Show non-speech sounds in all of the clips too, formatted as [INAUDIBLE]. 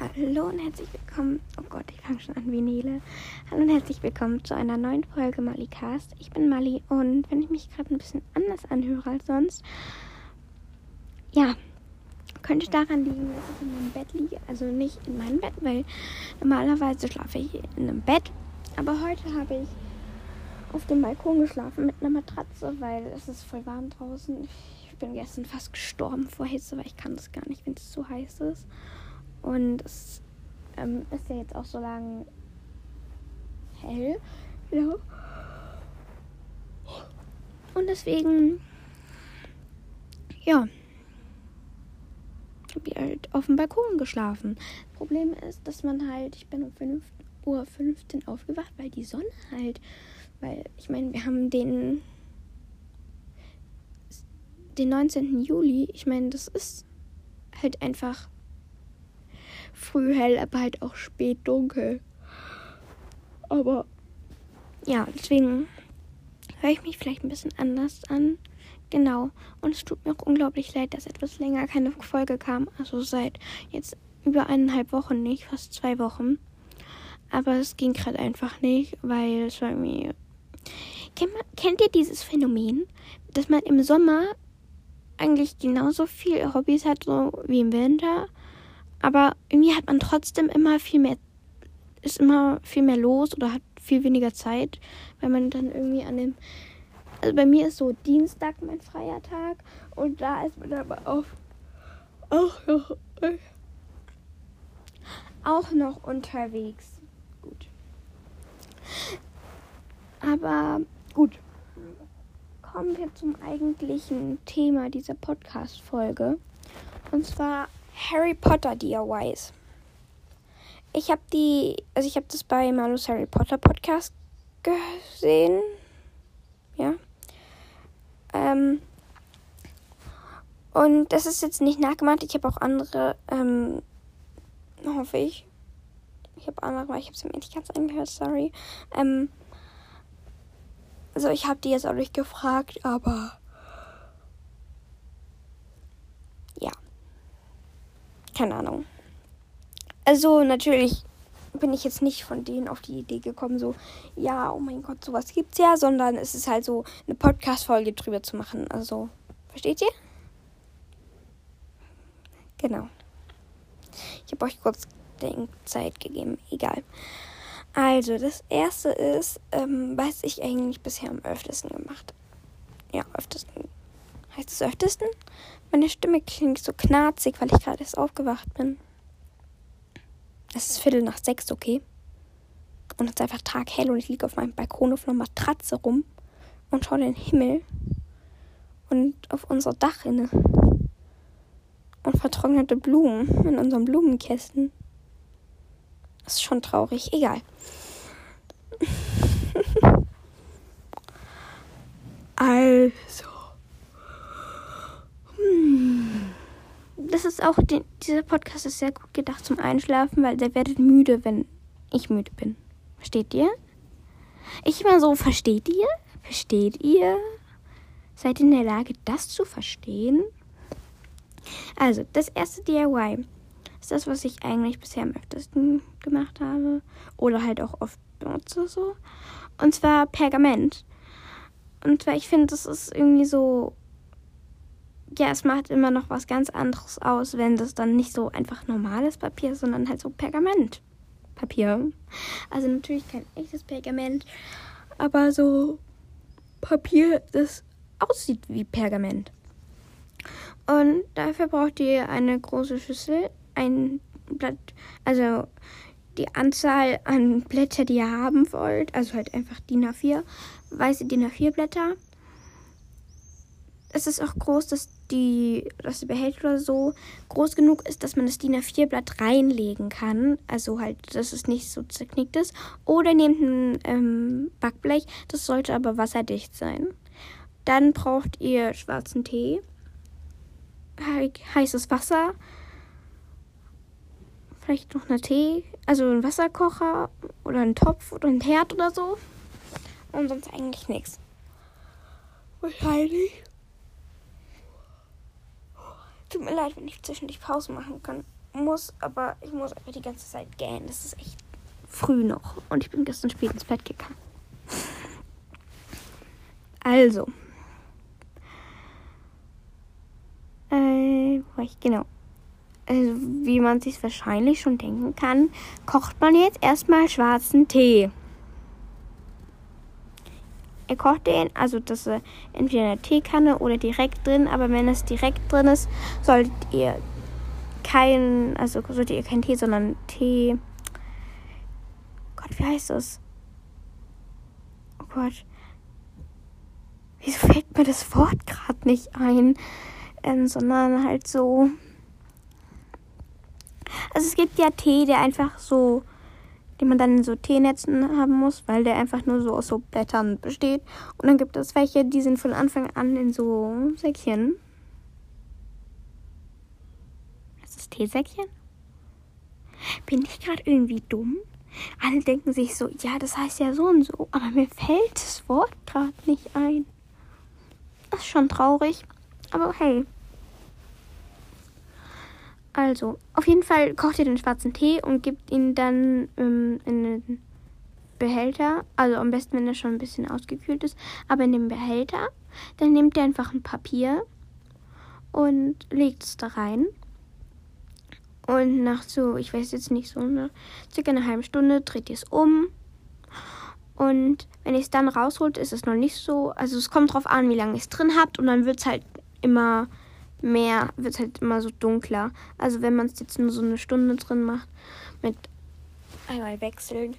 Hallo und herzlich willkommen. Oh Gott, ich fange schon an wie Nele. Hallo und herzlich willkommen zu einer neuen Folge Malicast. Ich bin Mali und wenn ich mich gerade ein bisschen anders anhöre als sonst, ja, könnte daran liegen, dass ich in meinem Bett liege. Also nicht in meinem Bett, weil normalerweise schlafe ich in einem Bett. Aber heute habe ich auf dem Balkon geschlafen mit einer Matratze, weil es ist voll warm draußen. Ich bin gestern fast gestorben vor Hitze, weil ich kann das gar nicht, wenn es zu heiß ist. Und es ähm, ist ja jetzt auch so lang hell. Ja. Und deswegen, ja, habe ich halt auf dem Balkon geschlafen. Problem ist, dass man halt, ich bin um 5 Uhr 15 aufgewacht, weil die Sonne halt, weil ich meine, wir haben den, den 19. Juli, ich meine, das ist halt einfach früh hell, aber halt auch spät dunkel. Aber ja, deswegen höre ich mich vielleicht ein bisschen anders an. Genau. Und es tut mir auch unglaublich leid, dass etwas länger keine Folge kam. Also seit jetzt über eineinhalb Wochen nicht, fast zwei Wochen. Aber es ging gerade einfach nicht, weil es war irgendwie. Kennt, kennt ihr dieses Phänomen, dass man im Sommer eigentlich genauso viele Hobbys hat so wie im Winter? Aber irgendwie hat man trotzdem immer viel mehr, ist immer viel mehr los oder hat viel weniger Zeit, weil man dann irgendwie an dem, also bei mir ist so Dienstag mein freier Tag und da ist man aber auf, auch noch, auch noch unterwegs. Gut. Aber gut. Kommen wir zum eigentlichen Thema dieser Podcast-Folge. Und zwar Harry Potter DIYs. Ich habe die, also ich habe das bei Malus Harry Potter Podcast gesehen. Ja. Ähm, und das ist jetzt nicht nachgemacht. Ich habe auch andere, ähm, hoffe ich. Ich habe andere, weil ich habe es mir nicht ganz angehört, sorry. Ähm, also ich habe die jetzt auch nicht gefragt, aber keine Ahnung. Also natürlich bin ich jetzt nicht von denen auf die Idee gekommen, so, ja, oh mein Gott, sowas gibt's ja, sondern es ist halt so, eine Podcast-Folge drüber zu machen. Also, versteht ihr? Genau. Ich habe euch kurz Denkzeit gegeben. Egal. Also, das erste ist, ähm, was ich eigentlich bisher am öftesten gemacht. Ja, öftesten. Heißt es öftesten? Meine Stimme klingt so knarzig, weil ich gerade erst aufgewacht bin. Es ist Viertel nach sechs, okay? Und es ist einfach taghell und ich liege auf meinem Balkon auf einer Matratze rum und schaue den Himmel und auf unsere Dachrinne und vertrocknete Blumen in unserem Blumenkästen. Das ist schon traurig. Egal. [LAUGHS] also. Das ist auch, die, dieser Podcast ist sehr gut gedacht zum Einschlafen, weil der werdet müde, wenn ich müde bin. Versteht ihr? Ich immer so, versteht ihr? Versteht ihr? Seid ihr in der Lage, das zu verstehen? Also, das erste DIY ist das, was ich eigentlich bisher am öftesten gemacht habe. Oder halt auch oft benutze so. Und zwar Pergament. Und zwar, ich finde, das ist irgendwie so ja, es macht immer noch was ganz anderes aus, wenn das dann nicht so einfach normales Papier ist, sondern halt so Pergamentpapier. Also natürlich kein echtes Pergament, aber so Papier, das aussieht wie Pergament. Und dafür braucht ihr eine große Schüssel, ein Blatt, also die Anzahl an Blätter, die ihr haben wollt, also halt einfach DIN A4, weiße DIN A4 Blätter. Es ist auch groß, dass die, dass der Behälter so groß genug ist, dass man das DIN A4-Blatt reinlegen kann. Also halt, dass es nicht so zerknickt ist. Oder nehmt ein ähm, Backblech, das sollte aber wasserdicht sein. Dann braucht ihr schwarzen Tee, heißes Wasser, vielleicht noch eine Tee, also ein Wasserkocher oder ein Topf oder ein Herd oder so. Und sonst eigentlich nichts. Wahrscheinlich. Tut mir leid, wenn ich zwischendurch Pause machen kann. muss, aber ich muss einfach die ganze Zeit gähnen. Das ist echt früh noch. Und ich bin gestern spät ins Bett gegangen. Also. Äh, wo ich genau. Also, wie man sich wahrscheinlich schon denken kann, kocht man jetzt erstmal schwarzen Tee. Ihr kocht den, also das ist entweder in der Teekanne oder direkt drin, aber wenn es direkt drin ist, solltet ihr kein, also solltet ihr kein Tee, sondern Tee. Gott, wie heißt das? Oh Gott. Wieso fällt mir das Wort gerade nicht ein? Ähm, sondern halt so. Also es gibt ja Tee, der einfach so, den man dann in so Teenetzen haben muss, weil der einfach nur so aus so Blättern besteht. Und dann gibt es welche, die sind von Anfang an in so Säckchen. Ist das Teesäckchen? Bin ich gerade irgendwie dumm? Alle denken sich so, ja, das heißt ja so und so, aber mir fällt das Wort gerade nicht ein. Das ist schon traurig, aber hey. Also, auf jeden Fall kocht ihr den schwarzen Tee und gebt ihn dann ähm, in den Behälter. Also am besten, wenn er schon ein bisschen ausgekühlt ist. Aber in den Behälter. Dann nehmt ihr einfach ein Papier und legt es da rein. Und nach so, ich weiß jetzt nicht so, ne, circa eine halbe Stunde dreht ihr es um. Und wenn ihr es dann rausholt, ist es noch nicht so. Also es kommt drauf an, wie lange ihr es drin habt. Und dann wird es halt immer mehr, wird halt immer so dunkler. Also wenn man es jetzt nur so eine Stunde drin macht, mit einmal wechseln.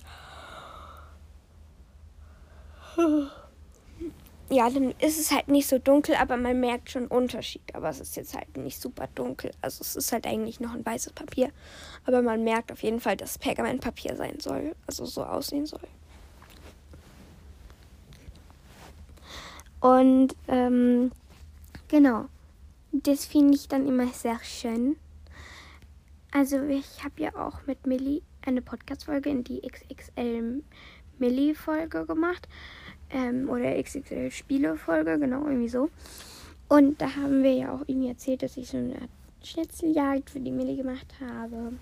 Ja, dann ist es halt nicht so dunkel, aber man merkt schon Unterschied. Aber es ist jetzt halt nicht super dunkel. Also es ist halt eigentlich noch ein weißes Papier. Aber man merkt auf jeden Fall, dass es Pergamentpapier sein soll. Also so aussehen soll. Und ähm, genau das finde ich dann immer sehr schön. Also ich habe ja auch mit Millie eine Podcast-Folge in die XXL Millie-Folge gemacht. Ähm, oder XXL-Spiele-Folge, genau, irgendwie so. Und da haben wir ja auch irgendwie erzählt, dass ich so eine Schnitzeljagd für die Millie gemacht habe.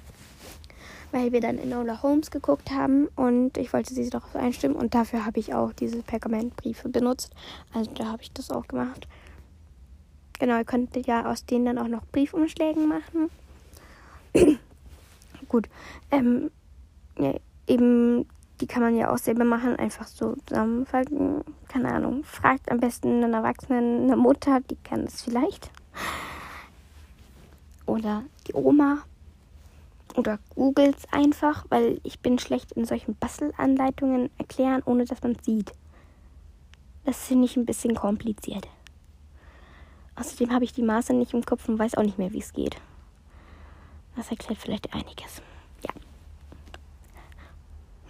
Weil wir dann Enola Holmes geguckt haben und ich wollte sie darauf einstimmen und dafür habe ich auch diese Pergamentbriefe benutzt. Also da habe ich das auch gemacht. Genau, ihr könntet ja aus denen dann auch noch Briefumschlägen machen. [COUGHS] Gut. Ähm, ja, eben, die kann man ja auch selber machen, einfach so zusammenfalten. Keine Ahnung. Fragt am besten einen Erwachsenen, eine Mutter, die kann das vielleicht. Oder die Oma. Oder googles einfach, weil ich bin schlecht in solchen Bastelanleitungen erklären, ohne dass man es sieht. Das finde ich ein bisschen kompliziert. Außerdem habe ich die Maße nicht im Kopf und weiß auch nicht mehr, wie es geht. Das erklärt vielleicht einiges. Ja.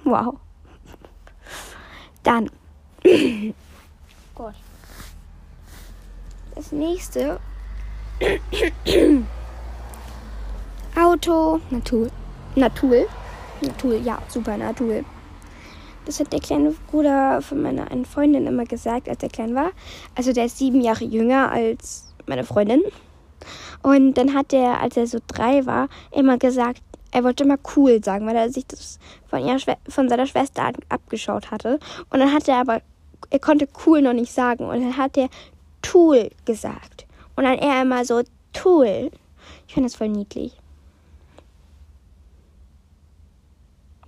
Wow. Dann. [COUGHS] Gott. Das nächste. [COUGHS] Auto. Natur. Natur. Natur, ja, super Natur. Das hat der kleine Bruder von meiner einen Freundin immer gesagt, als er klein war. Also der ist sieben Jahre jünger als meine Freundin. Und dann hat er, als er so drei war, immer gesagt, er wollte immer cool sagen, weil er sich das von, ihrer von seiner Schwester abgeschaut hatte. Und dann hat er aber, er konnte cool noch nicht sagen. Und dann hat er Tool gesagt. Und dann er immer so Tool. Ich finde das voll niedlich.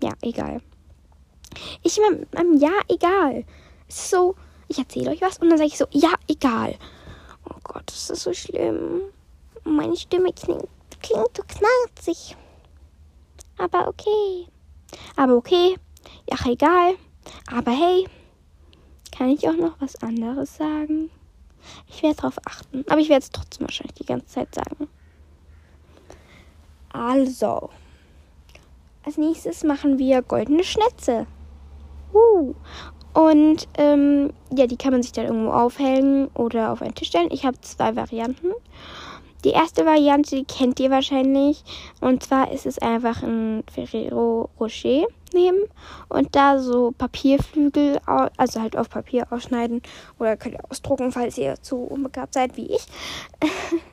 Ja, egal. Ich immer meinem Ja, egal. Es ist so, ich erzähle euch was und dann sage ich so, ja, egal. Oh Gott, das ist so schlimm. Meine Stimme klingt, klingt so knarzig. Aber okay. Aber okay. Ja, egal. Aber hey, kann ich auch noch was anderes sagen? Ich werde darauf achten. Aber ich werde es trotzdem wahrscheinlich die ganze Zeit sagen. Also, als nächstes machen wir goldene Schnitze. Uh. Und ähm, ja, die kann man sich dann irgendwo aufhängen oder auf einen Tisch stellen. Ich habe zwei Varianten. Die erste Variante die kennt ihr wahrscheinlich. Und zwar ist es einfach ein Ferrero Rocher nehmen und da so Papierflügel, also halt auf Papier ausschneiden oder könnt ihr ausdrucken, falls ihr zu unbegabt seid wie ich. [LAUGHS]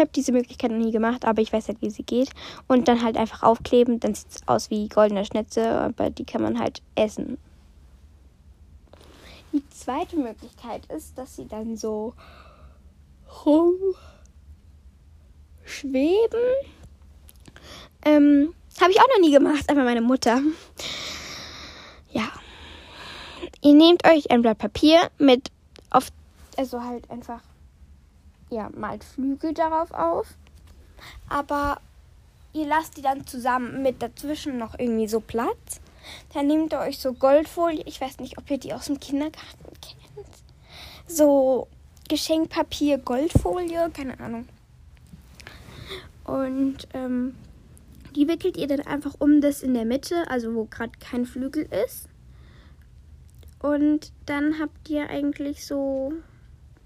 Ich habe diese Möglichkeit noch nie gemacht, aber ich weiß halt, wie sie geht. Und dann halt einfach aufkleben, dann sieht es aus wie goldene Schnitze, aber die kann man halt essen. Die zweite Möglichkeit ist, dass sie dann so rumschweben. Ähm, habe ich auch noch nie gemacht, aber meine Mutter. Ja. Ihr nehmt euch ein Blatt Papier mit auf, also halt einfach, ja, malt Flügel darauf auf. Aber ihr lasst die dann zusammen mit dazwischen noch irgendwie so Platz. Dann nehmt ihr euch so Goldfolie. Ich weiß nicht, ob ihr die aus dem Kindergarten kennt. So Geschenkpapier, Goldfolie, keine Ahnung. Und ähm, die wickelt ihr dann einfach um das in der Mitte, also wo gerade kein Flügel ist. Und dann habt ihr eigentlich so,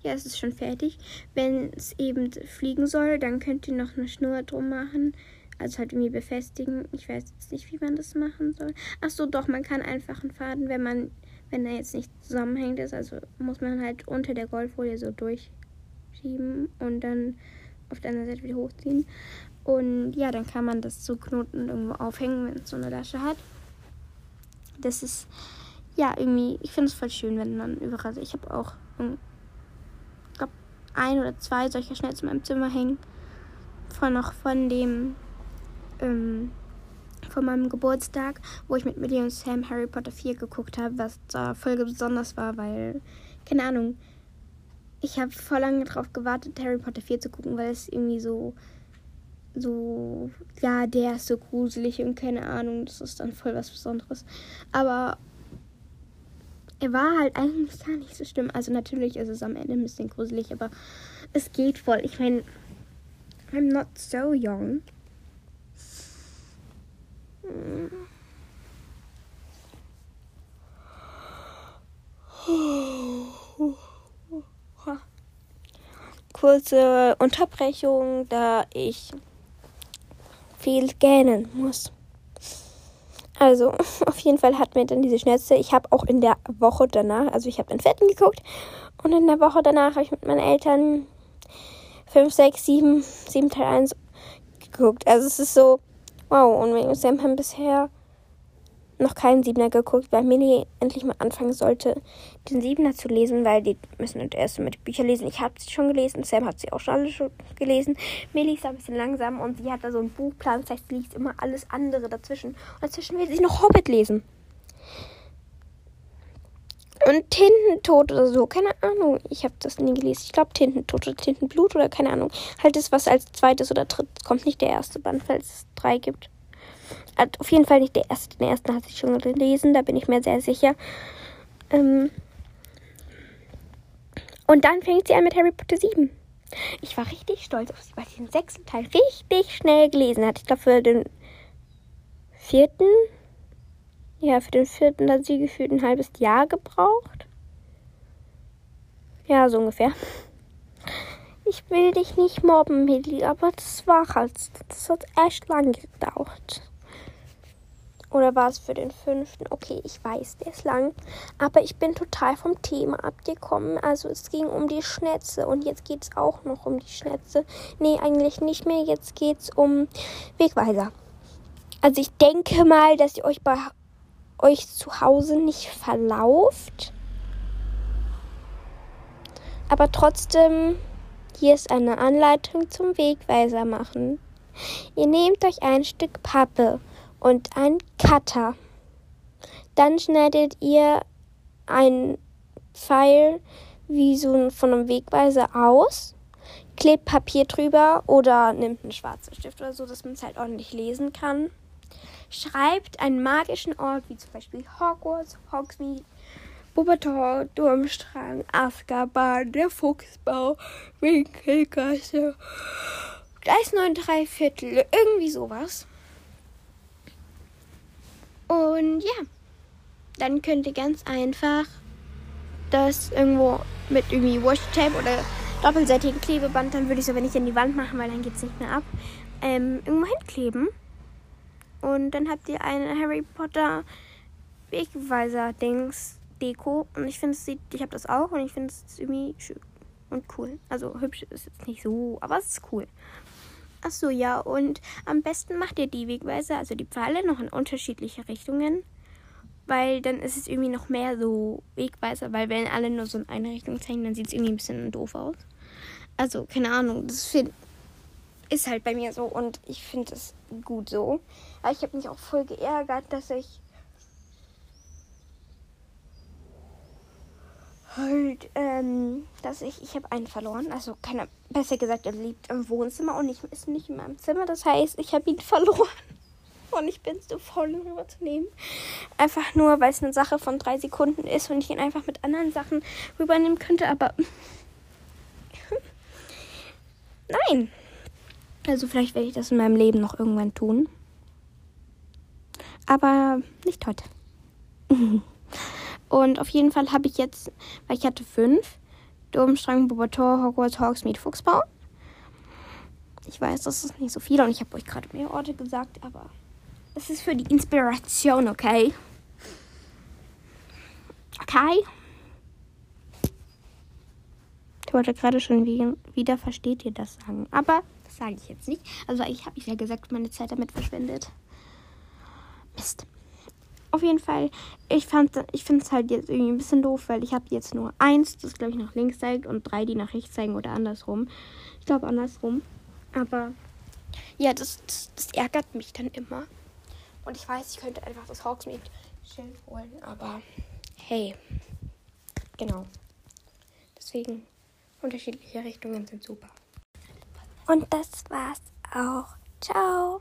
ja, es ist schon fertig. Wenn es eben fliegen soll, dann könnt ihr noch eine Schnur drum machen. Also halt irgendwie befestigen. Ich weiß jetzt nicht, wie man das machen soll. Ach so, doch, man kann einfach einen Faden, wenn man, wenn er jetzt nicht zusammenhängt ist, also muss man halt unter der Goldfolie so durchschieben und dann auf der anderen Seite wieder hochziehen. Und ja, dann kann man das zu Knoten irgendwo aufhängen, wenn es so eine Lasche hat. Das ist ja irgendwie, ich finde es voll schön, wenn man überall. Ich habe auch, glaube, ein oder zwei solcher Schnells in meinem Zimmer hängen. Von noch von dem, ähm, von meinem Geburtstag, wo ich mit Millie und Sam Harry Potter 4 geguckt habe, was da voll besonders war, weil, keine Ahnung, ich habe voll lange darauf gewartet, Harry Potter 4 zu gucken, weil es irgendwie so so, ja, der ist so gruselig und keine Ahnung, das ist dann voll was Besonderes. Aber er war halt eigentlich gar nicht so schlimm. Also natürlich ist es am Ende ein bisschen gruselig, aber es geht voll. Ich meine, I'm not so young. Kurze Unterbrechung, da ich viel gähnen muss. Also, [LAUGHS] auf jeden Fall hat mir dann diese Schnitzel. Ich habe auch in der Woche danach, also ich habe den vierten geguckt und in der Woche danach habe ich mit meinen Eltern 5, 6, 7, 7 Teil 1 geguckt. Also es ist so, wow, und wir haben bisher noch keinen Siebener geguckt, weil Millie endlich mal anfangen sollte, den Siebener zu lesen, weil die müssen erst mit Bücher lesen. Ich habe sie schon gelesen, Sam hat sie auch schon alle schon gelesen. Millie ist ein bisschen langsam und sie hat da so einen Buchplan, das heißt, sie liest immer alles andere dazwischen. Und dazwischen will sie noch Hobbit lesen. Und Tintentod oder so, keine Ahnung. Ich habe das nie gelesen. Ich glaube Tintentod oder Tintenblut oder keine Ahnung. Halt das, was als zweites oder drittes kommt, nicht der erste Band, falls es drei gibt. Also auf jeden Fall nicht der erste. Den ersten hatte ich schon gelesen, da bin ich mir sehr sicher. Ähm und dann fängt sie an mit Harry Potter 7. Ich war richtig stolz auf sie, weil sie den sechsten Teil richtig schnell gelesen hat. Ich glaube, für den vierten, ja, für den vierten hat sie gefühlt ein halbes Jahr gebraucht. Ja, so ungefähr. Ich will dich nicht mobben, Millie, aber das war halt, das hat echt lange gedauert. Oder war es für den fünften? Okay, ich weiß, der ist lang. Aber ich bin total vom Thema abgekommen. Also es ging um die Schnätze und jetzt geht es auch noch um die Schnätze. Nee, eigentlich nicht mehr. Jetzt geht es um Wegweiser. Also ich denke mal, dass ihr euch bei euch zu Hause nicht verlauft. Aber trotzdem, hier ist eine Anleitung zum Wegweiser machen. Ihr nehmt euch ein Stück Pappe und ein Cutter. Dann schneidet ihr einen Pfeil wie so von einem Wegweiser aus, klebt Papier drüber oder nimmt einen schwarzen Stift oder so, dass man es halt ordentlich lesen kann. Schreibt einen magischen Ort wie zum Beispiel Hogwarts, Hogsmeade, Wuppertal, Durmstrang, Azkaban, der Fuchsbau, Winkelgasse, Gleis 9 3 Viertel, irgendwie sowas. Und ja, dann könnt ihr ganz einfach das irgendwo mit irgendwie Washi-Tape oder doppelseitigen Klebeband, dann würde ich es aber nicht an die Wand machen, weil dann geht es nicht mehr ab, ähm, irgendwo hinkleben. Und dann habt ihr eine Harry Potter Wegweiser-Dings Deko. Und ich finde es sieht, ich habe das auch und ich finde es irgendwie schön. und cool. Also hübsch ist jetzt nicht so, aber es ist cool. Ach so, ja, und am besten macht ihr die Wegweiser, also die Pfeile, noch in unterschiedliche Richtungen. Weil dann ist es irgendwie noch mehr so Wegweiser, weil wenn alle nur so in eine Richtung zeigen, dann sieht es irgendwie ein bisschen doof aus. Also, keine Ahnung, das find, ist halt bei mir so und ich finde es gut so. Aber ich habe mich auch voll geärgert, dass ich halt, ähm, dass ich, ich habe einen verloren. Also keiner, besser gesagt, er liegt im Wohnzimmer und ich ist nicht in meinem Zimmer. Das heißt, ich habe ihn [LAUGHS] verloren. Und ich bin so voll, ihn rüberzunehmen. Einfach nur, weil es eine Sache von drei Sekunden ist und ich ihn einfach mit anderen Sachen rübernehmen könnte, aber. [LAUGHS] Nein. Also vielleicht werde ich das in meinem Leben noch irgendwann tun. Aber nicht heute. [LAUGHS] Und auf jeden Fall habe ich jetzt, weil ich hatte fünf, Domstrang, Bobator, Hogwarts, Hogsmeade, Fuchsbau. Ich weiß, das ist nicht so viel und ich habe euch gerade mehr Orte gesagt, aber es ist für die Inspiration, okay? Okay? Ich wollte gerade schon wieder, versteht ihr das sagen, aber das sage ich jetzt nicht. Also ich habe ja gesagt, meine Zeit damit verschwendet. Mist. Auf jeden Fall, ich, ich finde es halt jetzt irgendwie ein bisschen doof, weil ich habe jetzt nur eins, das glaube ich nach links zeigt und drei, die nach rechts zeigen oder andersrum. Ich glaube andersrum. Aber ja, das, das, das, ärgert mich dann immer. Und ich weiß, ich könnte einfach das Hogsmeade-Schild holen, aber hey, genau. Deswegen, unterschiedliche Richtungen sind super. Und das war's auch. Ciao.